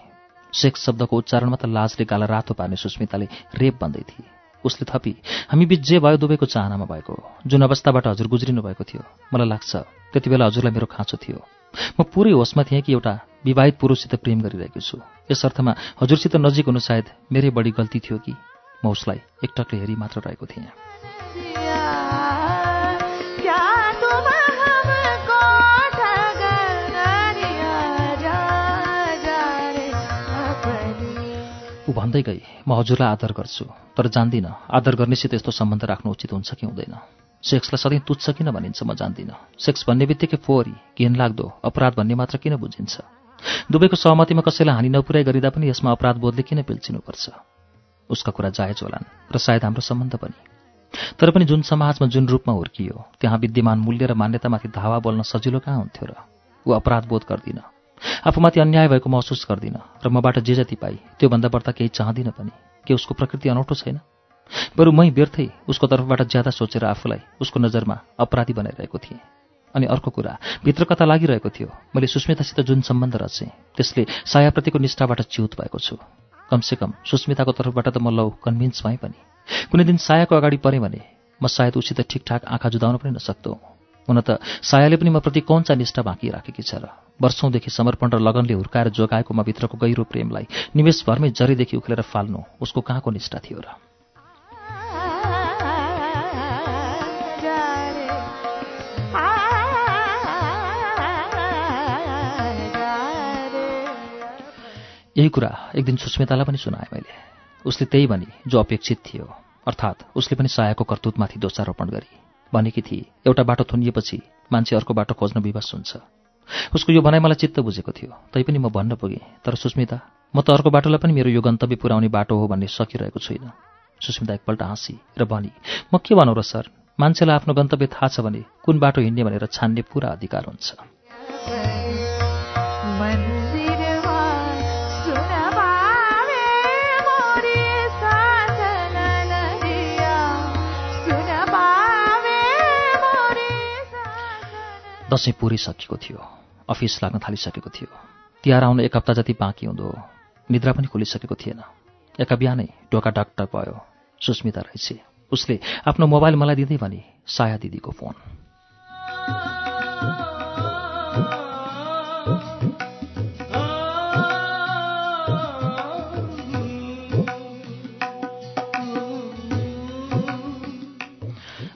सेक्स शब्दको उच्चारणमा त लाजले गाला रातो पार्ने सुस्मिताले रेप भन्दै थिए। उसले थपी हामी बिच जे भयो दुवैको चाहनामा भएको जुन अवस्थाबाट हजुर गुज्रिनु भएको थियो मलाई लाग्छ त्यति बेला हजुरलाई मेरो खाँचो थियो। म पुरै होसमा थिएँ कि एउटा विवाहित पुरुषसित प्रेम गरिरहेको छु। यस अर्थमा हजुरसित नजिक हुनु सायद मेरै बढी गल्ती थियो कि? म उसलाई एकटकले हेरी मात्र रहेको थिएँ। ऊ भन्दै गई म हजुरलाई आदर गर्छु तर जान्दिनँ। आदर गर्नेसित यस्तो सम्बन्ध राख्नु उचित हुन्छ कि हुँदैन। सेक्सलाई सधैँ तुच्छ किन भनिन्छ म जान्दिनँ। सेक्स भन्ने बित्तिकै फोहोरी घिनलाग्दो अपराध भन्ने मात्र किन बुझिन्छ? दुवैको सहमतिमा कसैलाई हानि नपुर्याइ गरिँदा पनि यसमा अपराध बोधले किन पिल्चिनुपर्छ उसका कुरा जायज होलान् र सायद हाम्रो सम्बन्ध पनि। तर पनि जुन समाजमा जुन रूपमा हुर्कियो त्यहाँ विद्यमान मूल्य र मान्यतामाथि धावा बोल्न सजिलो कहाँ हुन्थ्यो र? ऊ अपराध बोध गर्दिनँ। आफूमाथि अन्याय भएको महसुस गर्दिनँ र मबाट जे जति पाइ त्योभन्दा बढ्ता केही चाहदिनँ पनि के उसको प्रकृति अनौठो छैन? बरु मै व्यर्थै उसको तर्फबाट ज्यादा सोचेर आफूलाई उसको नजरमा अपराधी बनाइरहेको थिएँ। अनि अर्को कुरा भित्र कता लागिरहेको थियो। मैले सुस्मितासित जुन सम्बन्ध रचेँ त्यसले सायाप्रतिको निष्ठाबाट च्युत भएको छु। कमसेकम सुस्मिताको तर्फबाट त म लौ कन्भिन्स भएँ पनि। कुनै दिन सायाको अगाडि परेँ भने म सायद उसित ठिकठाक आँखा जुदाउन पनि नसक्दो। हुन त सायाले पनि म प्रति कौन चा निष्ठा बाँकी राखेकी छ र वर्षौँदेखि समर्पण र लगनले हुर्काएर जोगाएको म भित्रको गहिरो प्रेमलाई निमेषभरमै जरीदेखि उखेलेर फाल्नु उसको कहाँको निष्ठा थियो र? यही कुरा एक दिन सुस्मितालाई पनि सुनाएँ मैले। उसले त्यही भनी जो अपेक्षित थियो अर्थात् उसले पनि सायाको कर्तुतमाथि दोषारोपण गरी भनेकी थिए एउटा बाटो थुनिएपछि मान्छे अर्को बाटो खोज्न विवश हुन्छ। उसको यो भनाइ मलाई चित्त बुझेको थियो तैपनि म भन्न पुगेँ तर सुस्मिता म त अर्को बाटोलाई पनि मेरो यो गन्तव्य पुर्याउने बाटो हो भन्ने सकिरहेको छुइनँ सुस्मिता एकपल्ट हाँसी र भनी म के भनौँ र सर मान्छेलाई आफ्नो गन्तव्य थाहा छ भने कुन बाटो हिँड्ने भनेर छान्ने पुरा अधिकार हुन्छ। दसैँ पुरै सकिएको थियो। अफिस लाग्न थालिसकेको थियो। तिहार आउन एक हप्ता जति बाँकी हुँदो निद्रा पनि खुलिसकेको थिएन। एका बिहानै ढोका डाक्टर भयो। सुस्मिता रहेछ। उसले आफ्नो मोबाइल मलाई दिँदै भने साया दिदीको फोन।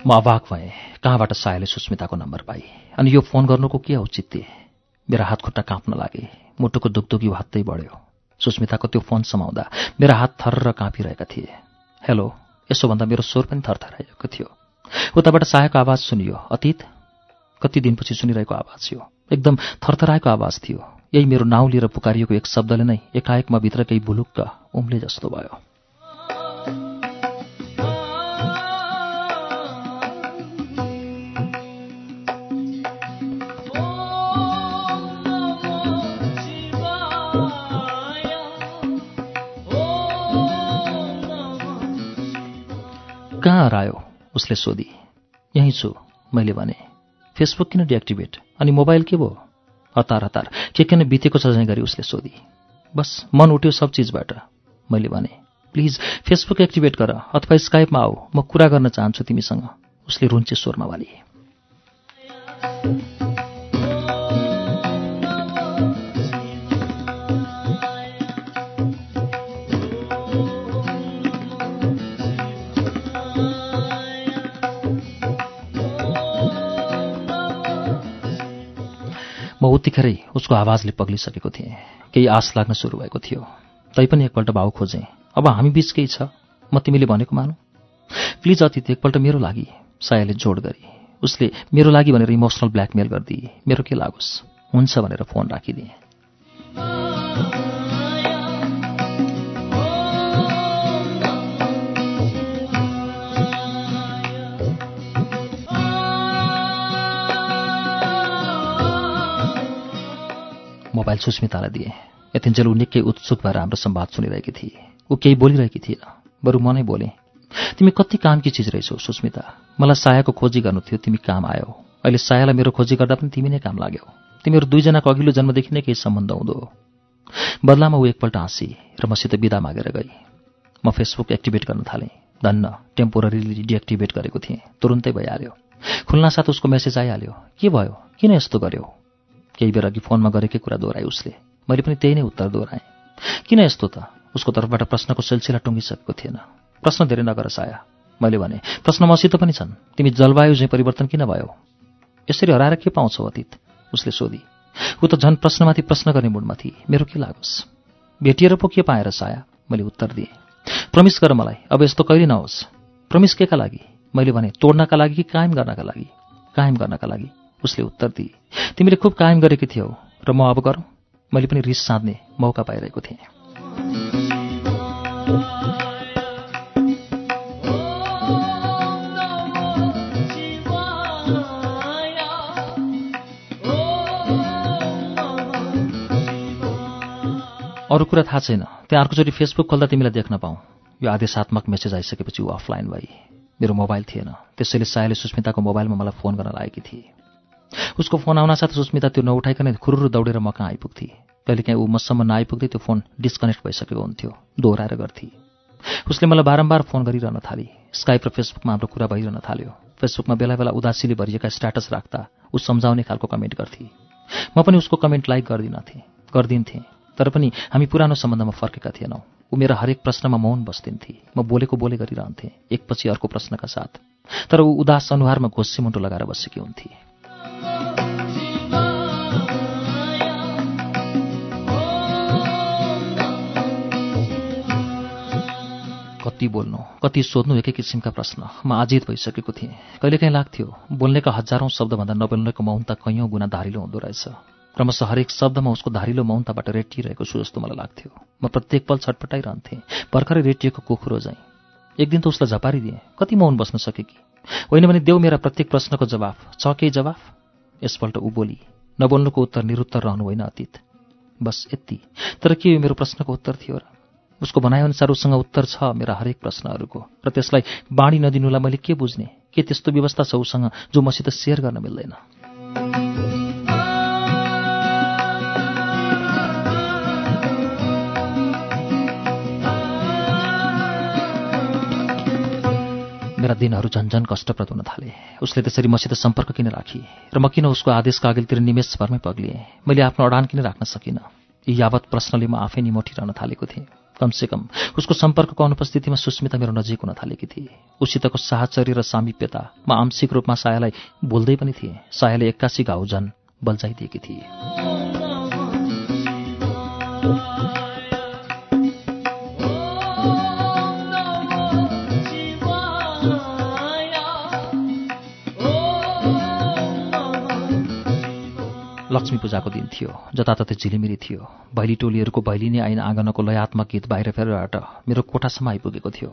म अवाक भएँ। कहाँबाट सायाले सुस्मिताको नम्बर पाए अनि यो फोन गर्नुको के औचित्य? मेरा हात खुट्टा काँप्न लागे। मुटुको दुखदुखी हात्तै बढ्यो। सुस्मिताको त्यो फोन समाउँदा मेरा हात थर्र काँपिरहेका थिए। हेलो यसो भन्दा मेरो स्वर पनि थरथराएको थियो। उताबाट सायाको आवाज सुनियो। अतीत कति दिनपछि सुनिरहेको आवाज यो। एकदम थरथराएको आवाज थियो। यही मेरो नाउँ लिएर पुकारिएको एक शब्दले नै एकाएक म भित्र केही भुलुक्क उम्ले जस्तो भयो। कहाँ हरायो? उसले सोधी। यहीँ छु मैले भने। फेसबुक किन डिएक्टिभेट? अनि मोबाइल के भयो? हतार हतार। के किन बितेको छ झैँ गरी उसले सोधी। बस मन उठ्यो सब चिजबाट। मैले भने प्लिज फेसबुक एक्टिभेट गर अथवा स्काइपमा आऊ। म कुरा गर्न चाहन्छु तिमीसँग। उसले रुन्चे स्वरमा वाली। उत्तिखेरै उसको आवाजले पग्लिसकेको थिएँ। केही आश लाग्न सुरु भएको थियो। तैपनि एकपल्ट भाउ खोजेँ। अब हामी बिच केही छ। म तिमीले भनेको मानु। प्लिज अतिथि एकपल्ट मेरो लागि सायाले जोड गरी। उसले मेरो लागि भनेर इमोसनल ब्ल्याकमेल गरिदिए। मेरो के लागोस्? हुन्छ भनेर फोन राखिदिएँ। मोबाइल सुस्मितालाई दिएँ। यतिन्जेल ऊ निकै उत्सुक भएर हाम्रो संवाद सुनिरहेकी थिए। ऊ केही बोलिरहेकी थिएन बरु म नै बोलेँ तिमी कति कामकी चिज रहेछौ सुस्मिता। मलाई सायाको खोजी गर्नु थियो तिमी काम आयौ। अहिले सायालाई मेरो खोजी गर्दा पनि तिमी नै काम लाग्यौ। तिमीहरू दुईजनाको अघिल्लो जन्मदेखि नै केही सम्बन्ध हुँदो। बदलामा ऊ एकपल्ट हाँसी र मसित बिदा मागेर गई। म फेसबुक एक्टिभेट गर्न थालेँ। धन्न टेम्पोररीली डिएक्टिभेट गरेको थिएँ। तुरुन्तै भइहाल्यो। खुल्नासाथ उसको मेसेज आइहाल्यो। के भयो? किन यस्तो गर्यो? केही बेर अघि फोनमा गरेकै कुरा दोहोऱ्याए उसले। मैले पनि त्यही नै उत्तर दोहोऱ्याएँ। किन यस्तो त? उसको तर्फबाट प्रश्नको सिलसिला टुङ्गिसकेको थिएन। प्रश्न धेरै नगर साया। मैले भने प्रश्न मसित पनि छन्। तिमी जलवायु चाहिँ परिवर्तन किन भयो? यसरी हराएर के पाउँछौ अतीत? उसले सोधी। ऊ त झन् प्रश्नमाथि प्रश्न गर्ने मुडमा थिए। मेरो के लागोस्? भेटिएर पो के पाएर साया? मैले उत्तर दिएँ। प्रमिस गर मलाई। अब यस्तो कहिले नहोस्। प्रमिस केका लागि? मैले भने तोड्नका लागि कि कायम गर्नका लागि? कायम गर्नका लागि। उसले उत्तर दिए तिमीले खुब कायम गरेकी थियौ र म अब गरौँ। मैले पनि रिस साध्ने मौका पाइरहेको थिएँ। अरू कुरा थाहा छैन। त्यहाँ अर्कोचोटि फेसबुक खोल्दा तिमीलाई देख्न पाऊँ। यो आदेशात्मक मेसेज आइसकेपछि ऊ अफलाइन भई मेरो मोबाइल थिएन। त्यसैले सायले सुस्मिताको मोबाइलमा मलाई फोन गर्न लागेकी थिए। उसको फोन आउनासाथ सुस्मिता त्यो नउठाइकन खुरुरु दौडेर म कहाँ आइपुग्थे। कहिलेकाहीँ ऊ मसम्म नआइपुग्दै त्यो फोन डिस्कनेक्ट भइसकेको हुन्थ्यो दोहोऱ्याएर गर्थे। उसले मलाई बारम्बार फोन गरिरहन थाले। स्काइप र फेसबुकमा हाम्रो कुरा भइरहन थाल्यो। फेसबुकमा बेला बेला उदासीले भरिएका स्ट्याटस राख्दा ऊ सम्झाउने खालको कमेन्ट गर्थे। म पनि उसको कमेन्ट लाइक गर्दिनथेँ गर्दिन्थेँ। तर पनि हामी पुरानो सम्बन्धमा फर्केका थिएनौँ। ऊ मेरा हरेक प्रश्नमा मौन बस्दिन्थे। म बोलेको बोले गरिरहन्थेँ एकपछि अर्को प्रश्नका साथ। तर ऊ उदास अनुहारमा घोस्से मुन्टो लगाएर बसेकी हुन्थे। कति बोल्नु कति सोध्नु एकै किसिमका प्रश्न। म आजित भइसकेको थिएँ। कहिलेकाहीँ लाग्थ्यो बोल्नेका हजारौँ शब्दभन्दा नबोल्नेको मौनता कैयौँ गुणा धारिलो हुँदो रहेछ। क्रमशः हरेक शब्दमा उसको धारिलो मौनताबाट रेटिरहेको छु जस्तो मलाई लाग्थ्यो। म प्रत्येक पल छटपटाइरहन्थेँ भर्खरै रेटिएको कुखुरो झैँ एक दिन त उसलाई झपारिदिएँ कति मौन बस्न सके कि? होइन भने देऊ मेरा प्रत्येक प्रश्नको जवाफ। छ केही जवाफ? यसपल्ट ऊ बोली नबोल्नुको उत्तर निरुत्तर रहनु होइन अतीत। बस यति। तर के यो मेरो प्रश्नको उत्तर थियो र? उसको भनाइअनुसार उसँग उत्तर छ मेरा हरेक प्रश्नहरूको। र त्यसलाई बाँडी नदिनुलाई मैले के बुझ्ने? के त्यस्तो व्यवस्था छ उसँग जो मसित सेयर गर्न मिल्दैन? मेरा दिनहरू झन्झन कष्टप्रद हुन थाले। उसले त्यसरी मसित सम्पर्क किन राखी? र म किन उसको आदेशका अघिल्तिर निमेषभरमै पग्लिएँ? मैले आफ्नो अडान किन राख्न सकिनँ? यी यावत प्रश्नले म आफै निमोठिरहन थालेको थिएँ। कमसेकम उसको सम्पर्कको अनुपस्थितिमा सुस्मिता मेरो नजिक हुन थालेकी थिए। उसितको साहचर्य र सामिप्यता म आंशिक रूपमा सायालाई बोल्दै पनि थिएँ। सायाले एक्कासी घाउ झन् बल्झाइदिएकी थिए। लक्ष्मी पूजाको दिन थियो जताततै झिलिमिली थियो। भैली टोलीहरूको भैलिनी आइन आँगनको लयात्मक गीत बाहिर फेरबाट मेरो कोठासम्म आइपुगेको थियो।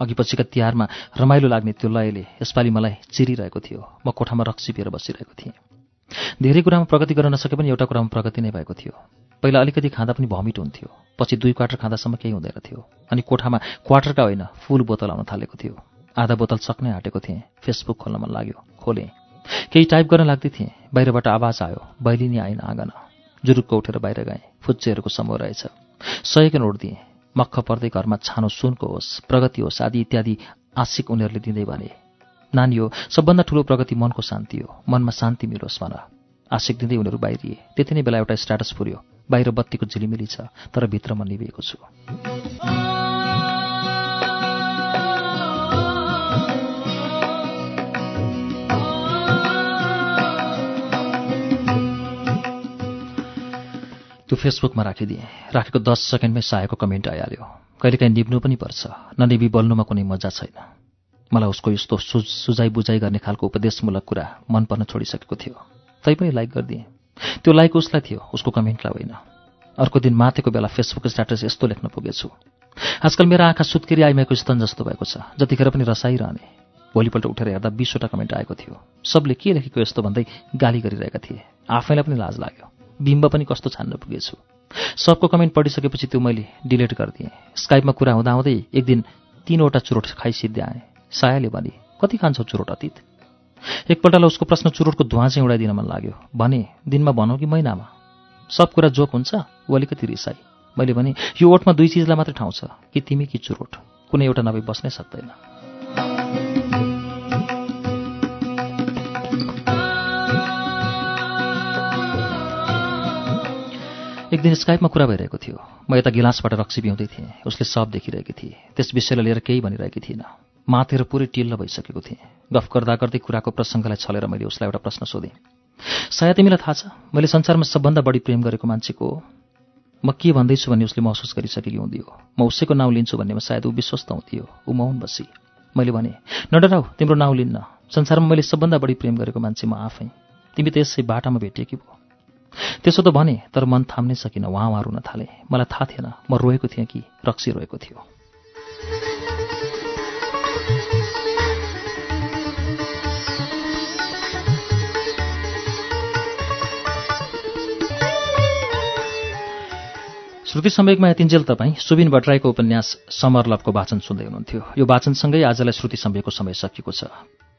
अघि पछिका तिहारमा रमाइलो लाग्ने त्यो लयले यसपालि मलाई चिरिरहेको थियो। म कोठामा रक्सी पिएर बसिरहेको थिएँ। धेरै कुरामा प्रगति गर्न नसके पनि एउटा कुरामा प्रगति नै भएको थियो। पहिला अलिकति खाँदा पनि भमिट हुन्थ्यो। पछि दुई क्वार्टर खाँदासम्म केही हुँदैन थियो। अनि कोठामा क्वार्टरका होइन फुल बोतल आउन थालेको थियो। आधा बोतल सक्नै आँटेको थिएँ। फेसबुक खोल्न मन लाग्यो। खोलेँ। केही टाइप गर्न लाग्दै थिएँ बाहिरबाट आवाज आयो बैलिनी आइन आँगन। जुरुक्क उठेर बाहिर गएँ। फुच्चेहरूको समूह रहेछ। सयको नोट दिएँ। मक्ख पर्दै घरमा छानो सुनको होस् प्रगति होस् आदि इत्यादि आशिक उनीहरूले दिँदै भने नानी हो सबभन्दा ठुलो प्रगति मनको शान्ति हो। मनमा शान्ति मिलोस् भन। आशिक दिँदै उनीहरू बाहिरिए। त्यति नै बेला एउटा स्ट्याटस पुर्यो बाहिर बत्तीको झिलिमिली छ तर भित्र म निभिएको छु। त्यो फेसबुकमा राखिदिएँ। राखेको दस सेकेन्डमै सायको कमेन्ट आइहाल्यो। कहिलेकाहीँ निब्नु पनि पर्छ। ननिबी बोल्नुमा कुनै मजा छैन। मलाई उसको यस्तो सु सुझाइ बुझाइ गर्ने खालको उपदेशमूलक कुरा मन पर्न छोडिसकेको थियो। तैपनि लाइक गरिदिएँ। त्यो लाइक उसलाई थियो उसको कमेन्टलाई होइन। अर्को दिन माथेको बेला फेसबुक स्ट्याटस यस्तो लेख्न पुगेछु। आजकल मेरो आँखा सुत्केरी आइमाएको स्तन जस्तो भएको छ। जतिखेर पनि रसाइरहने। भोलिपल्ट उठेर हेर्दा बिसवटा कमेन्ट आएको थियो। सबले के लेखेको यस्तो भन्दै गाली गरिरहेका थिए। आफैलाई पनि लाज लाग्यो। बिम्ब पनि कस्तो छान्न पुगेछु। सबको कमेन्ट पढिसकेपछि त्यो मैले डिलिट गरिदिएँ। स्काइपमा कुरा हुँदा हुँदै एक दिन तिनवटा चुरोट खाइसिद्धि आएँ। सायाले भने कति खान्छौ चुरोट अतीत? एकपल्टलाई उसको प्रश्न चुरोटको धुवा चाहिँ उडाइदिन मन लाग्यो। भने दिनमा भनौ कि महिनामा? सब कुरा जोक हुन्छ? ऊ अलिकति रिसाई मैले भने यो ओठमा दुई चिजलाई मात्रै ठाउँ छ कि तिमी कि चुरोट? कुनै एउटा नभई बस्नै सक्दैन। एक दिन स्काइपमा कुरा भइरहेको थियो। म यता गिलासबाट रक्सी पिउँदै थिएँ। उसले सब देखिरहेकी थिए। त्यस विषयलाई लिएर केही भनिरहेकी थिइनँ माथेर पुरै टिल्ल भइसकेको थिएँ। गफ गर्दा गर्दै कुराको प्रसङ्गलाई छलेर मैले उसलाई एउटा प्रश्न सोधेँ। सायद तिमीलाई थाहा छ मैले संसारमा सबभन्दा बढी प्रेम गरेको मान्छेको म के भन्दैछु भन्ने उसले महसुस गरिसकेकी हुँदियो म उसैको नाउँ लिन्छु भन्नेमा सायद ऊ विश्वस्त हुन्थ्यो। ऊ मौन बसी। मैले भने नडराउ तिम्रो नाउँ लिन्न। संसारमा मैले सबभन्दा बढी प्रेम गरेको मान्छे म आफै। तिमी त यसै बाटामा भेटिएकी भयो त्यसो त भने तर मन थाम्नै सकिनँ उहाँ उहाँ रुन थाले। मलाई थाहा थिएन म रोएको थिएँ कि रक्सी रोएको थियो। श्रुति सम्वेकमा यतिन्जेल तपाईँ सुबिन भट्टराईको उपन्यास समर लभको वाचन सुन्दै हुनुहुन्थ्यो। यो वाचनसँगै आजलाई श्रुति सम्वेकको समय सकिएको छ।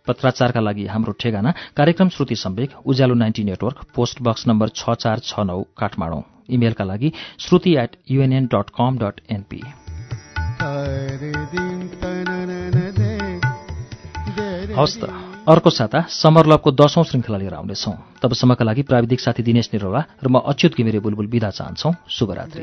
पत्राचारका लागि हाम्रो ठेगाना। कार्यक्रम Shruti Sambeg Ujyaalo ninety network post box number छ चार छ नौ काठमाडौँ। इमेलका लागि Shruti at UNN dot com dot NP हवस् त। अर्को साता समर लभको दशौं श्रृङ्खला लिएर आउनेछौँ। तबसम्मका लागि प्राविधिक साथी दिनेश निरोला र म अच्युत घिमिरे बुलबुल विदा चाहन्छौ। शुभरात्री।